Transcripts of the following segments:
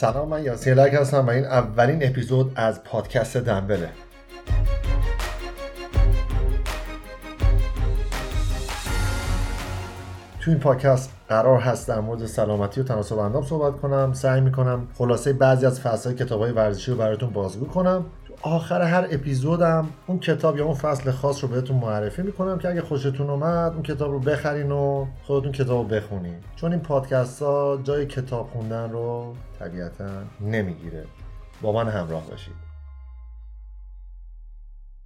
سلام من یاسین لک هستم و این اولین اپیزود از پادکست دنبله. تو این پادکست قرار هست در مورد سلامتی و تناسب اندام صحبت کنم. سعی می‌کنم خلاصه بعضی از فصلهای کتاب های ورزشی رو براتون بازگو کنم. آخر هر اپیزودم اون کتاب یا اون فصل خاص رو بهتون معرفی می‌کنم که اگه خوشتون اومد اون کتاب رو بخرین و خودتون کتاب رو بخونین. چون این پادکست ها جای کتاب خوندن رو طبیعتا نمی‌گیره. با من همراه باشید.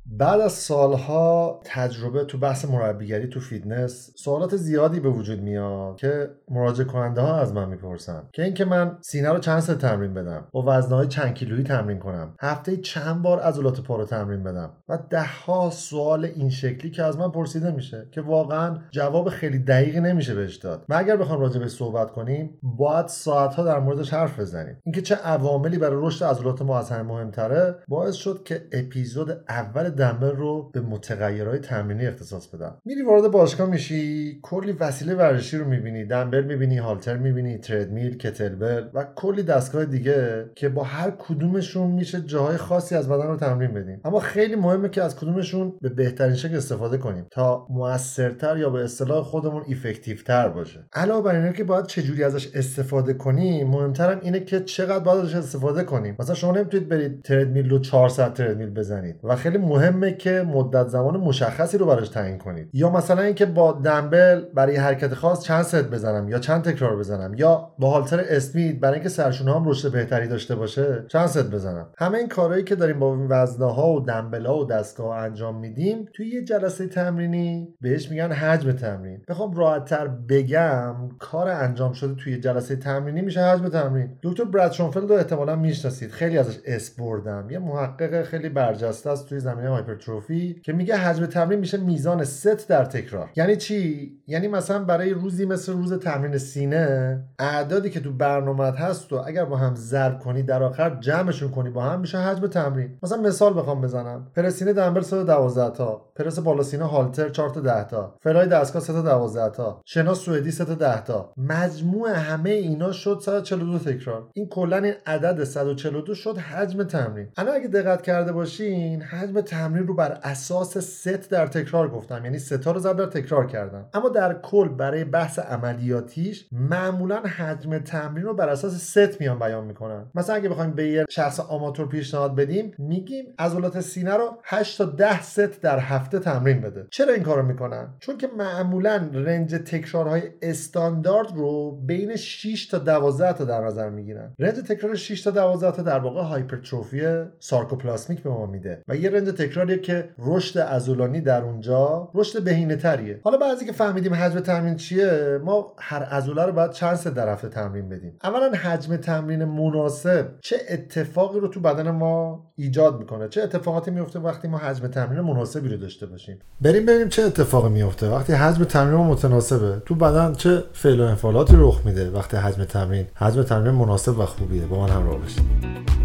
بعد از سالها تجربه تو بحث مربیگری تو فیتنس سوالات زیادی به وجود میاد که مراجع کننده ها از من می‌پرسن که اینکه من سینه رو چند ست تمرین بدم با وزنهای چند کیلویی تمرین کنم هفته چند بار عضلات پا رو تمرین بدم و ده ها سوال این شکلی که از من پرسیده میشه که واقعا جواب خیلی دقیقی نمیشه بهش داد. و اگر بخوام راجع بهش صحبت کنیم باید ساعتها در موردش حرف بزنیم. اینکه چه عواملی برای رشد عضلات ما از همه مهمتره باعث شد که اپیزود اول دمبل رو به متغیرهای تمرینی اختصاص بدم. میری وارد باشگاه میشی کلی وسیله ورزشی رو می‌بینی دمبل می‌بینی هالتر می‌بینی تردمیل کتلبل و کلی دستگاه دیگه که با هر کدومشون میشه جاهای خاصی از بدن رو تمرین بدیم. اما خیلی مهمه که از کدومشون به بهترین شکل استفاده کنیم تا موثرتر یا به اصطلاح خودمون effective تر باشه. علاوه بر اینه که باید چجوری ازش استفاده کنیم مهمترم اینه که چقدر باید ازش استفاده کنیم. مثلا شما نمی‌تونید برید تردمیل رو 400 تردمیل بزنید و خیلی مهمه که مدت زمان مشخصی رو براش تعیین کنید. یا مثلا اینکه با دمبل برای حرکت خاص چند ست بزنم یا چند تکرار بزنم یا با هالتر اسمیت برای اینکه سرشونه هم رشد بهتری داشته باشه چند ست بزنم. همه این کارهایی که داریم با وزنه ها و دمبل ها و دستگاه انجام میدیم توی یه جلسه تمرینی بهش میگن حجم تمرین. بخوام راحتتر بگم کار انجام شده توی جلسه تمرینی میشه حجم تمرین. دکتر براد شونفلد رو احتمالا می‌شناسید. خیلی ازش اسم بردم. یه محقق خیلی برجسته است توی زمینه هایپرتروفی که میگه حجم تمرین میشه میزان ست در تکرار. یعنی چی؟ یعنی مثلا برای روزی مثل روز تمرین سینه اعدادی که تو برنامه هست و اگر با هم ضرب کنی در آخر جمعشون کنی با هم میشه حجم تمرین. مثلا مثال بخوام بزنم. پرس سینه دمبل 112 تا پرس بالا سینه هالتر 4 تا 10 تا. fly دستگاه 3 تا 12 تا. شنا سوئدی 3 تا 10 تا. مجموع همه اینا شد 142 تکرار. این کلا این عدد 142 شد حجم تمرین. الان اگه دقت کرده باشین حجم تمرین رو بر اساس ست در تکرار گفتم. یعنی ستا رو ضرب در تکرار کردم. اما در کل برای بحث عملیاتیش معمولا حجم تمرین رو بر اساس ست میان بیان می‌کنن. مثلا اگه بخوایم به یه شخص آماتور پیشنهاد بدیم میگیم عضلات سینه رو 8 تا 10 ست در هفته تمرین بده. چرا این کارو می‌کنن؟ چون که معمولا range تکرارهای استاندارد رو بین 6 تا 12 تا در نظر می‌گیرن. range تکرار 6 تا 12 تا در واقع هایپرتروفی سارکوپلاسمیک به ما میده و یه range تکراریه که رشد عضلانی در اونجا رشد بهینه تریه. حالا بعضی که فهمیدیم حجم تمرین چیه ما هر عضله رو باید چند سه در هفته تمرین بدیم. اولا حجم تمرین مناسب چه اتفاقی رو تو بدن ما ایجاد می‌کنه؟ چه اتفاقاتی میفته وقتی ما حجم تمرین مناسبی رو داشته باشیم؟ بریم ببینیم چه اتفاقی میفته وقتی حجم تمرین ما متناسبه تو بدن چه فعل و انفعالاتی رخ میده وقتی حجم تمرین حجم تمرین مناسب و خوبیه. با من همراه باشید.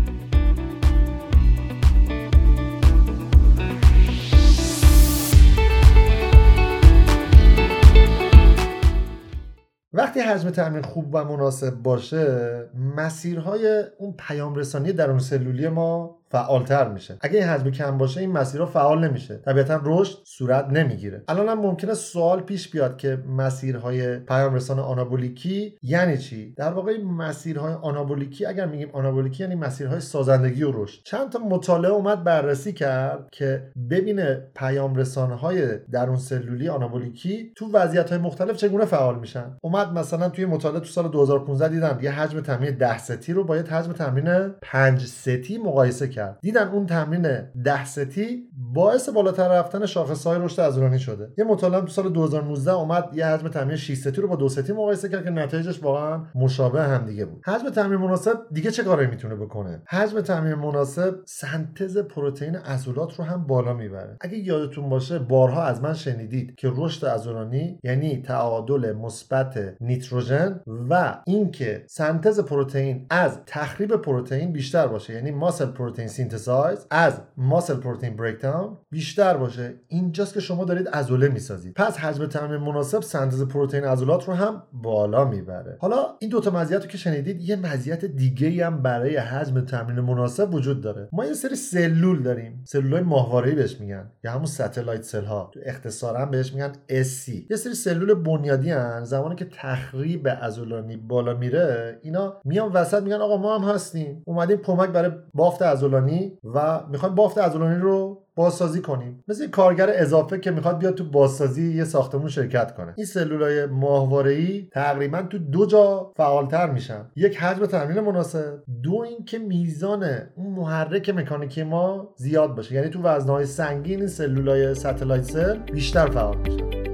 وقتی حجم تمرین خوب و مناسب باشه مسیرهای اون پیام رسانی درون سلولی ما فعالتر میشه. اگه این حجم کم باشه این مسیرها فعال نمیشه. طبیعتا رشد صورت نمی‌گیره. الان هم ممکنه سوال پیش بیاد که مسیرهای پیام رسان آنابولیکی یعنی چی؟ در واقع مسیرهای آنابولیکی اگر میگیم آنابولیکی یعنی مسیرهای سازندگی و رشد. چند تا مطالعه اومد بررسی کرد که ببینه پیام رسانهای درون سلولی آنابولیکی تو وضعیت های مختلف چگونه فعال میشن. اومد مثلا توی مطالعه تو سال 2015 دیدن یه حجم تمرین 10 ستی رو با یه حجم تمرین 5 ستی مقایسه کرد. کرد دیدن اون تمرین ده ستی باعث بالاتر رفتن شاخصهای رشد عضلانی شده. یه مطالعه تو سال 2019 اومد یه حجم تمرین 6 ستی رو با دو ستی مقایسه کرد که نتایجش واقعا مشابه هم دیگه بود. حجم تمرین مناسب دیگه چه کاری می‌تونه بکنه؟ حجم تمرین مناسب سنتز پروتئین عضلات رو هم بالا می‌بره. اگه یادتون باشه بارها از من شنیدید که رشد عضلانی یعنی تعادل مثبت نیتروژن و اینکه سنتز پروتئین از تخریب پروتئین بیشتر باشه یعنی muscle protein synthesis از muscle protein breakdown بیشتر باشه. اینجاست که شما دارید عضله می‌سازید. پس حجم تمرین مناسب سنتز پروتئین عضلات رو هم بالا می‌بره. حالا این دوتا مزیت رو که شنیدید یه مزیت دیگه هم برای حجم تمرین مناسب وجود داره. ما یه سری سلول داریم. سلولای ماهواره‌ای بهش میگن. یا همون ستلایت سل ها تو اختصارا بهش میگن SC یه سری سلول بنیادی هن. زمانی که تخریب عضلانی بالا میره اینا میان وسط میگن آقا ما هم هستیم. اومدیم کمک برای بافت عضلانی و می‌خوایم بافت عضلانی رو بازسازی کنیم. مثل کارگر اضافه که می‌خواد بیاد تو بازسازی یه ساختمون شرکت کنه. این سلولای ماهواره‌ای تقریبا تو دو جا فعالتر میشن. یک حجم تمرین مناسب. دو اینکه میزان اون محرک مکانیکی ما زیاد باشه. یعنی تو وزنهای سنگین این سلولای ستلایت سل بیشتر فعال میشن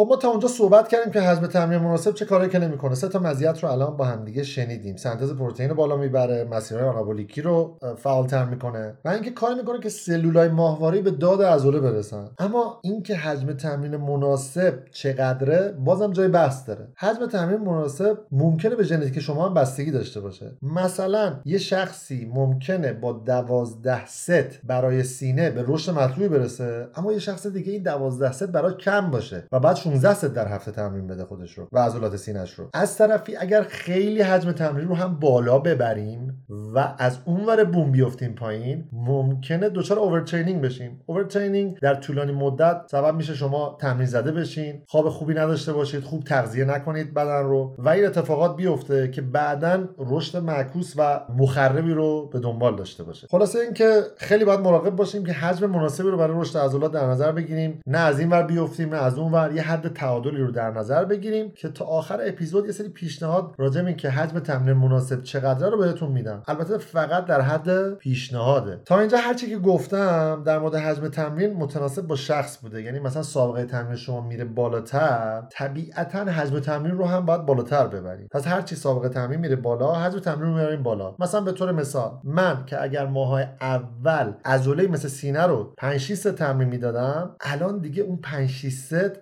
خب ما تا اونجا صحبت کردیم که حجم تمرین مناسب چه کاری که نمی‌کنه. سه تا مزیت رو الان با هم دیگه شنیدیم. سنتز پروتئین بالا می‌بره مسیرهای آنابولیکی رو فعالتر می‌کنه و اینکه کاری می‌کنه که سلولای ماهواره به داد عضله برسن. اما اینکه حجم تمرین مناسب چقدره بازم جای بحث داره. حجم تمرین مناسب ممکنه به ژنتیک شما هم بستگی داشته باشه. مثلا یه شخصی ممکنه با دوازده ست برای سینه به رشد مطلوبی برسه اما یه شخص دیگه این دوازده ست براش کم باشه و باید 16 ست در هفته تمرین بده خودش رو و عضلات سینش رو. از طرفی اگر خیلی حجم تمرین رو هم بالا ببریم و از اونور بوم بیفتیم پایین ممکنه دچار overtraining بشیم. overtraining در طولانی مدت سبب میشه شما تمرین زده بشین خواب خوبی نداشته باشید خوب تغذیه نکنید بدن رو و این اتفاقات بیفته که بعدا رشد معکوس و مخربی رو به دنبال داشته باشه. خلاصه اینکه خیلی باید مراقب باشیم که حجم مناسبی رو برای رشد عضلات در نظر بگیریم. نه از این ور بیفتیم نه از اون ور یه تعادلی رو در نظر بگیریم که تا آخر اپیزود یه سری پیشنهاد راجع به که حجم تمرین مناسب چقدر رو بهتون میدم. البته فقط در حد پیشنهاده. تا اینجا هرچی که گفتم در مورد حجم تمرین متناسب با شخص بوده. یعنی مثلا سابقه تمرین شما میره بالاتر طبیعتا حجم تمرین رو هم باید بالاتر ببرید پس هرچی سابقه تمرین میره بالا حجم تمرین رو میاریم بالا. مثلا به طور مثال من که اگر ماهای اول عضله مثل سینه رو 5 6 تمرین می‌دادم الان دیگه اون 5 6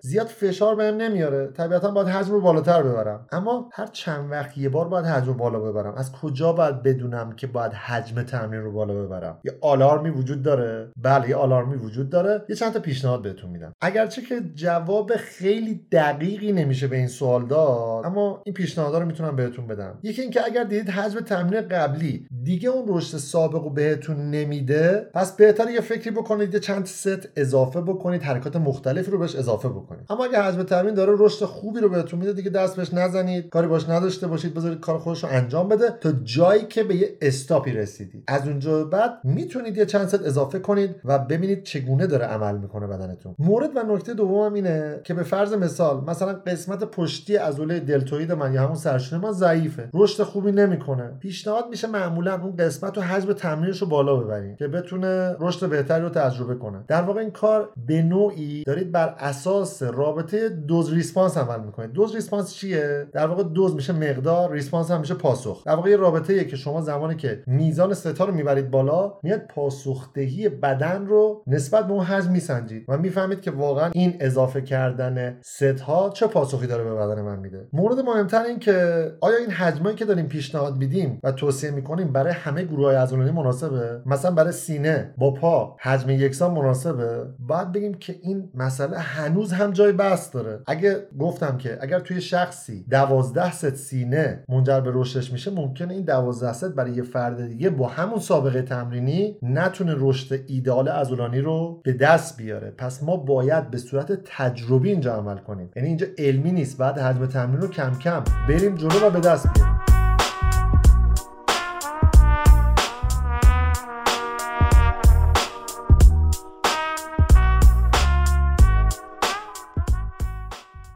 زیاد فشار بهم نمیاره. طبیعتا باید حجم رو بالاتر ببرم. اما هر چند وقت یه بار باید حجم بالا ببرم. از کجا باید بدونم که باید حجم تمرین رو بالا ببرم؟ یه آلارمی وجود داره؟ بله یه آلارمی وجود داره. یه چند تا پیشنهاد بهتون میدم. اگرچه که جواب خیلی دقیقی نمیشه به این سوال داد اما این پیشنهادها رو می‌تونم بهتون بدم. یکی اینکه اگر دیدید حجم تمرین قبلی دیگه اون رشد سابق رو بهتون نمیده پس بهتره یه فکری بکنید یه چند ست اضافه بکنید حرکات مختلفی رو بهش اضافه بکنید. اما اگر حجم تمرین داره رشد خوبی رو بهتون میده. دیگه دست بهش نزنید کاری باش نداشته باشید بذارید کار خودش رو انجام بده تا جایی که به یه استاپی رسیدید. از اونجا بعد می‌تونید یه چند ست اضافه کنید و ببینید چگونه داره عمل می‌کنه بدنتون. مورد و نکته دوم اینه که به فرض مثال مثلا قسمت پشتی عضله دلتوید من یا همون سرشونه من ضعیفه. رشد خوبی نمی‌کنه. پیشنهاد میشه معمولا اون قسمت و حجم تمرینش رو بالا ببرید که بتونه رشد بهتری رو تجربه کنه. در واقع این کار به نوعی دارید بر اساس رابطه dose response عمل می‌کنید dose response چیه؟ در واقع dose میشه مقدار response هم میشه پاسخ. در واقع یه رابطه ایه که شما زمانی که میزان ستا رو می‌برید بالا میاد پاسخدهی بدن رو نسبت به اون حجم میسنجید و می‌فهمید که واقعا این اضافه کردن ست ها چه پاسخی داره به بدن من میده. مورد مهمتر این که آیا این حجمایی که داریم پیشنهاد میدیم و توصیه می‌کنیم برای همه گروه های عضلانی مناسبه؟ مثلا برای سینه با پا حجم یکسان مناسبه؟ باید بگیم که این مسئله هنوز هم جای بحث داره. اگه گفتم که اگر توی شخصی دوازده ست سینه منجر به رشدش میشه ممکنه این دوازده ست برای یه فرد دیگه با همون سابقه تمرینی نتونه رشد ایدئال عضلانی رو به دست بیاره. پس ما باید به صورت تجربی اینجا عمل کنیم. یعنی اینجا علمی نیست. بعد حجم تمرین رو کم کم بریم جلو و به دست بیاریم.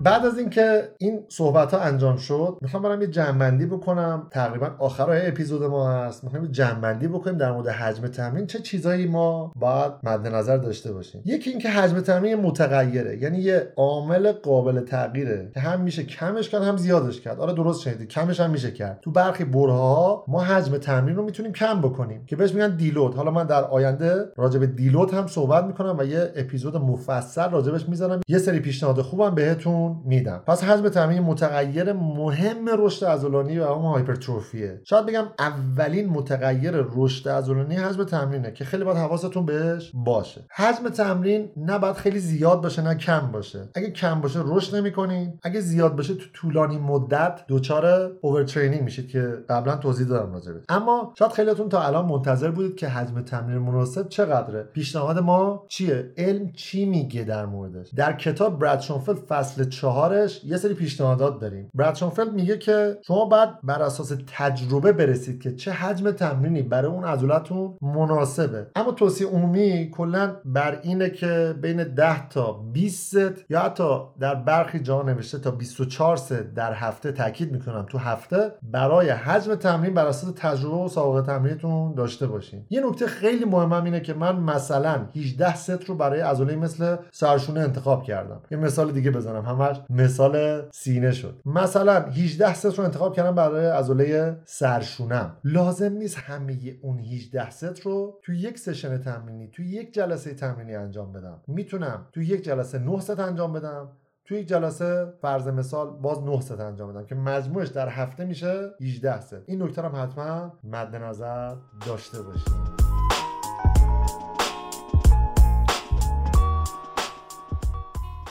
بعد از اینکه این صحبت ها انجام شد می‌خوام برم یه جنبندی بکنم. تقریبا آخر اپیزود ما هست. می‌خوام یه جنبندی بکنیم در مورد حجم تمرین چه چیزایی ما باید مد نظر داشته باشیم؟ یکی اینکه حجم تمرین متغیره. یعنی یه عامل قابل تغییره که هم میشه کمش کرد هم زیادش کرد. آره درست شنیدید کمش هم میشه کرد. تو برخی برهها ما حجم تمرین رو می‌تونیم کم بکنیم که بهش میگن دیلود حالا من در آینده راجع به دیلود هم صحبت می‌کنم و یه اپیزود مفصل راجبش می‌ذارم. یه سری پیشنهاد خوبم بهتون میدم. پس حجم تمرین متغیر مهم رشد عضلانی و اون هایپرتروفیه. شاید بگم اولین متغیر رشد عضلانی حجم تمرینه که خیلی باید حواستون بهش باشه. حجم تمرین نه باید خیلی زیاد باشه نه کم باشه. اگه کم باشه رشد نمی‌کنین. اگه زیاد باشه تو طولانی مدت دچار overtraining میشید که قبلا توضیح دادم راجبش اما شاید خیلیتون تا الان منتظر بودید که حجم تمرین مناسب چقدره. پیشنهاد ما چیه؟ علم چی میگه در موردش؟ در کتاب براد شونفلد فصل چهارش یه سری پیشنهادات داریم. براد میگه که شما باید بر اساس تجربه برسید که چه حجم تمرینی برای اون عضلاتتون مناسبه. اما توصیه عمومی کلا بر اینه که بین 10 تا 20 ست یا حتی در برخی جا نوشته تا 24 ست در هفته تاکید می‌کنم تو هفته برای حجم تمرین بر اساس تجربه و سابقه تمرینتون داشته باشین. یه نکته خیلی مهمم اینه که من مثلا 18 ست رو برای عضله مثل سرشونه انتخاب کردم. یه مثال دیگه بزنم. همش مثال سینه شد. مثلا 18 ست رو انتخاب کردم برای عضله سرشونم. لازم نیست همه اون 18 ست رو تو یک session تمرینی تو یک جلسه تمرینی انجام بدم. می‌تونم تو یک جلسه 9 ست انجام بدم توی یک جلسه فرض مثال باز 9 ست انجام بدم که مجموعش در هفته میشه 18 ست. این نکته هم حتما مد نظر داشته باشید.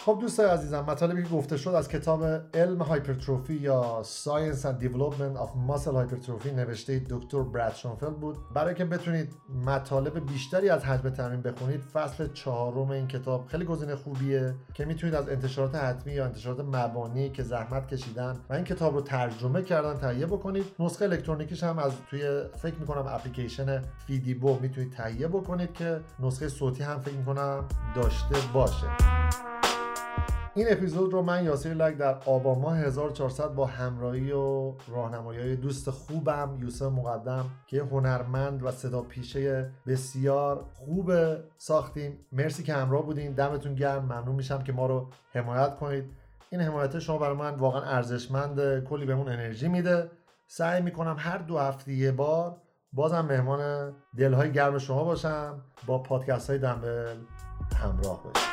خب دوستای عزیزم مطالبی که گفته شد از کتاب علم هایپرتروفی یا Science and Development of Muscle Hypertrophy نوشته دکتر براد شونفلد بود. برای که بتونید مطالب بیشتری از حجم تمرین بخونید فصل چهارم این کتاب خیلی گزینه خوبیه که می‌تونید از انتشارات حتمی یا انتشارات مبانی که زحمت کشیدن و این کتاب رو ترجمه کردن تهیه بکنید. نسخه الکترونیکیش هم از توی فکر می‌کنم اپلیکیشن فیدیبو می‌تونید تهیه بکنید که نسخه صوتی هم فکر می‌کنم داشته باشه. این اپیزود رو من یاسر لک در آبان ماه 1400 با همراهی و راهنمایی دوست خوبم یوسف مقدم که هنرمند و صدا پیشه بسیار خوب ساختیم مرسی که همراه بودین. دمتون گرم. ممنون میشم که ما رو حمایت کنید. این حمایت شما برای من واقعا ارزشمند. کلی بهمون انرژی میده. سعی می‌کنم هر دو هفته یه بار بازم مهمان دلهای گرم شما باشم. با پادکست های دنبل همراه باشم